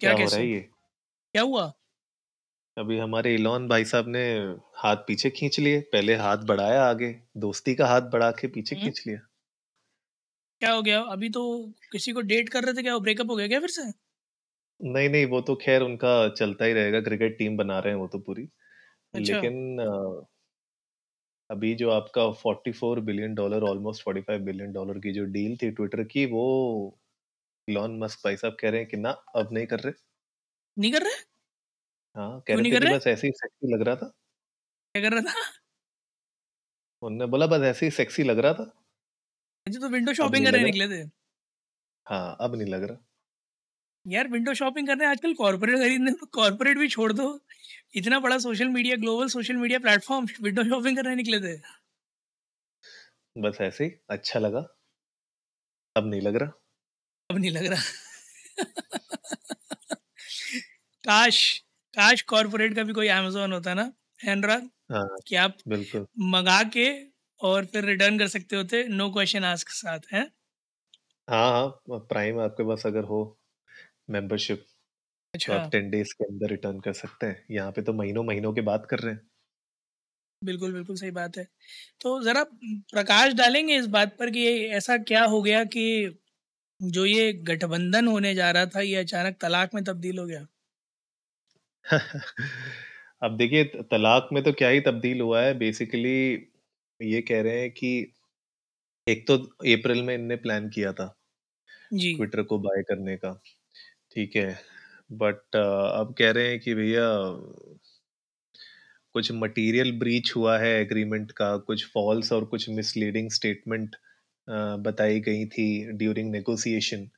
क्या क्या हो रहा कैसे? है ये? क्या हुआ? अभी हमारे इलॉन भाई साहब ने हाथ पीछे खींच लिए पहले हाथ बढ़ाया आगे दोस्ती का हाथ बढ़ा के पीछे हम्म? खींच लिया। क्या हो गया? अभी तो किसी को डेट कर रहे थे क्या? वो ब्रेकअप हो गया क्या फिर से? नहीं नहीं वो तो खैर उनका चलता ही रहेगा क्रिकेट टीम बना रहे हैं वो तो पूरी। अच्छा। लेकिन अ, अभी जो आपका 44 billion dollar almost 45 billion dollar की जो डील थी ट्विटर की वो इलॉन मस्क भाई साहब कह रहे हैं कि ना अब नहीं कर रहे। नहीं कर रहे? हाँ कह रहे थे कि बस ऐसे ही सेक्सी लग रहा था। क्या कर रहा था? उन्होंने बोला बस ऐसे ही सेक्सी लग रहा था। अच्छा तो विंडो शॉपिंग करने निकले थे? हाँ अब नहीं लग रहा। यार विंडो शॉपिंग करने आजकल कॉर्पोरेट खरीदने कॉर्पोरेट भी छोड़ दो। इतना बड़ा social media global social media platform window shopping करने निकले थे। बस ऐसे ही अच्छा लगा। अब नहीं लग रहा। अब नहीं लग रहा। काश काश कॉर्पोरेट का भी कोई अमेजोन होता ना अनुराग? हाँ कि आप बिल्कुल। मंगा के और फिर रिटर्न कर सकते होते नो क्वेश्चन आस्क साथ हैं? हाँ हाँ प्राइम आपके पास अगर हो मेंबरशिप अच्छा तो अच्छा। आप टेन डेज़ के अंदर रिटर्न कर सकते हैं। यहाँ पे तो महीनों महीनों के बात कर रहे हैं। बिल्कुल बिल्कुल सही बात है। तो ज़रा प्रकाश डालेंगे इस बात पर कि ऐसा क्या हो गया कि जो ये गठबंधन होने जा रहा था ये अचानक तलाक में तब्दील हो गया। अब देखिए तलाक में तो क्या ही तब्दील हुआ है। बेसिकली ये कह रहे हैं कि एक तो अप्रैल में इनने प्लान किया था जी। ट्विटर को बाय करने का ठीक है। बट अब कह रहे हैं कि भैया कुछ मटेरियल ब्रीच हुआ है एग्रीमेंट का कुछ फॉल्स और कुछ मिसलीडिंग स्टेटमेंट बताई गई थी ड्यूरिंग नेगोशिएशन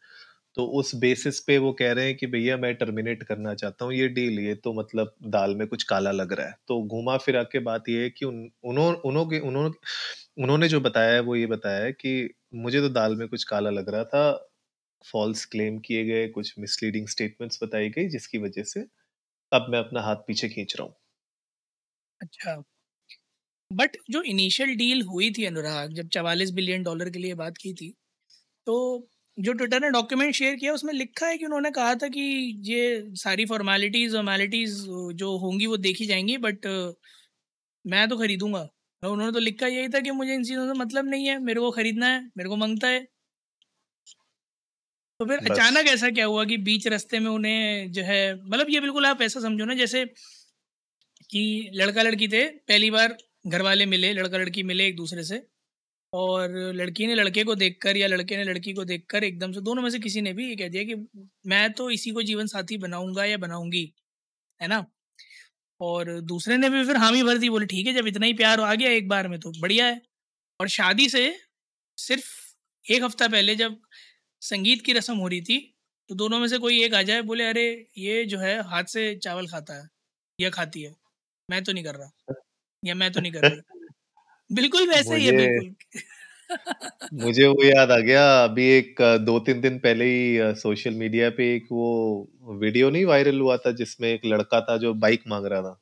तो उस बेसिस पे वो कह रहे हैं कि भैया मैं टर्मिनेट करना चाहता हूँ, ये डील ये तो मतलब दाल में कुछ काला लग रहा है। तो घुमा फिरा के बात ये है कि उन उन्होंने उन्होंने जो बताया है, वो ये बताया है कि मुझे तो दाल में कुछ काला लग रहा था फॉल्स क्लेम किए गए, कुछ मिसलीडिंग स्टेटमेंट्स बताई गई, जिसकी वजह से अब मैं अपना हाथ पीछे खींच रहा हूँ। अच्छा। बट जो इनिशियल डील हुई थी अनुराग जब चवालीस बिलियन डॉलर के लिए बात की थी तो जो ट्विटर ने डॉक्यूमेंट शेयर किया उसमें लिखा है कि उन्होंने कहा था कि ये सारी फॉर्मेलिटीज़ फॉर्मेलिटीज़ जो होंगी वो देखी जाएँगी बट मैं तो खरीदूँगा। और उन्होंने तो लिखा यही था कि मुझे इन चीज़ों से मतलब नहीं है मेरे को खरीदना है मेरे को माँगता है। तो फिर अचानक ऐसा क्या हुआ कि बीच रास्ते में उन्हें जो है मतलब ये बिल्कुल आप ऐसा समझो ना जैसे कि लड़का लड़की थे पहली बार घर वाले मिले लड़का लड़की मिले एक दूसरे से और लड़की ने लड़के को देखकर या लड़के ने लड़की को देखकर एकदम से दोनों में से किसी ने भी ये कह दिया कि मैं तो इसी को जीवन साथी बनाऊँगा या बनाऊँगी, है ना? और दूसरे ने भी फिर हामी भर दी, बोले, ठीक है, जब इतना ही प्यार आ गया एक बार में तो बढ़िया है। और शादी से सिर्फ़ एक हफ़्ता पहले जब संगीत की रस्म हो रही थी तो दोनों में से कोई एक आ जाए, बोले, अरे, ये जो है हाथ से चावल खाता है या खाती है, मैं तो नहीं कर रहा। या मैं तो नहीं कर रही बिल्कुल वैसे ही है मुझे बिल्कुल। मुझे वो याद आ गया अभी एक अ, दो तीन दिन पहले ही सोशल मीडिया पे एक वो वीडियो नहीं वायरल हुआ था जिसमें एक लड़का था जो बाइक मांग रहा था।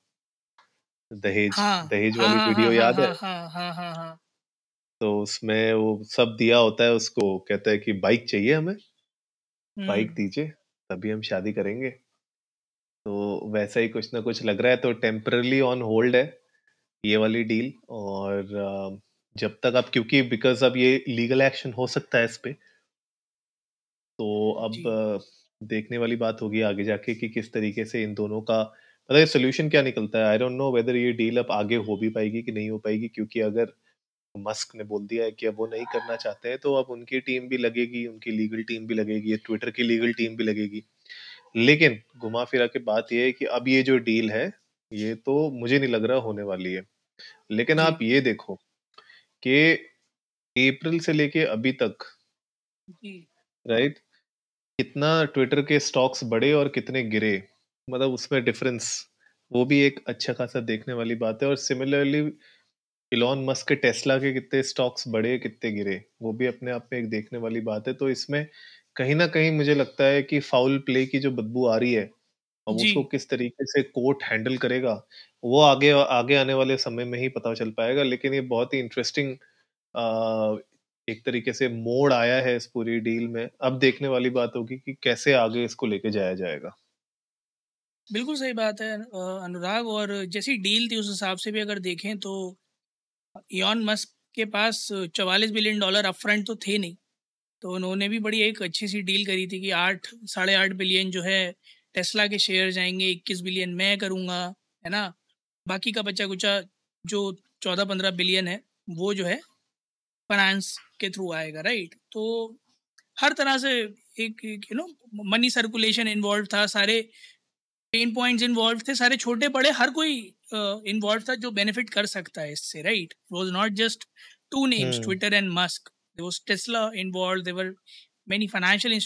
दहेज हाँ दहेज हाँ वाली हाँ हाँ वीडियो हाँ याद है? हाँ हाँ हाँ हाँ हाँ। तो उसमें वो सब दिया होता है उसको कहता है कि बाइक चाहिए हमें बाइक हम्म। दीजिए तभी हम शादी करेंगे। तो वैसा ही कुछ ना कुछ लग रहा है तो टेम्परली ऑन होल्ड है। ये वाली डील और अ, जब तक अब क्योंकि बिकॉज़ अब ये लीगल एक्शन हो सकता है इस पे। तो अब जी। अ, देखने वाली बात होगी आगे जाके कि किस तरीके से इन दोनों का मतलब सोल्यूशन क्या निकलता है? आई डोंट नो वेदर ये डील अब आगे हो भी पाएगी कि नहीं हो पाएगी क्योंकि अगर मस्क ने बोल दिया है कि अब वो नहीं करना चाहते हैं तो अब उनकी टीम भी लगेगी उनकी लीगल टीम भी लगेगी ट्विटर की लीगल टीम भी लगेगी। लेकिन घुमा फिरा के बात ये है कि अब ये जो डील है ये तो मुझे नहीं लग रहा होने वाली है। लेकिन जी। आप ये देखो कि अप्रैल से लेके अभी तक जी। राइट कितना ट्विटर के स्टॉक्स बढ़े और कितने गिरे मतलब उसमें डिफरेंस वो भी एक अच्छा खासा देखने वाली बात है। और सिमिलरली इलॉन मस्क के टेस्ला के कितने स्टॉक्स बढ़े कितने गिरे वो भी अपने आप में एक देखने वाली बात है। तो इसमें कहीं ना कहीं मुझे लगता है कि फाउल प्ले की जो बदबू आ रही है अब जी। उसको किस तरीके से कोर्ट हैंडल करेगा वो आगे आगे आने वाले समय में ही पता चल पाएगा। लेकिन ये बहुत ही इंटरेस्टिंग एक तरीके से मोड़ आया है इस पूरी डील में। अब देखने वाली बात होगी कि कैसे आगे इसको लेके जाया जाएगा। बिल्कुल सही बात है अ, अनुराग। और जैसी डील थी उस हिसाब से भी अगर देखें तो इयॉन मस्क के पास चवालीस बिलियन डॉलर अपफ्रंट तो थे नहीं। तो उन्होंने भी बड़ी एक अच्छी सी डील करी थी कि आठ साढ़े आठ बिलियन जो है टेस्ला के शेयर जाएँगे इक्कीस बिलियन मैं करूँगा है ना? बाकी का बच्चा कुचा जो चौदह पंद्रह बिलियन है वो जो है फाइनेंस के थ्रू आएगा राइट तो हर तरह से एक you know money circulation involve था सारे पेन पॉइंट्स इन्वॉल्व थे सारे छोटे बड़े हर कोई इन्वॉल्व uh, था जो बेनिफिट कर सकता है इससे right was not just two names Twitter and Musk there was tesla involved there were many financial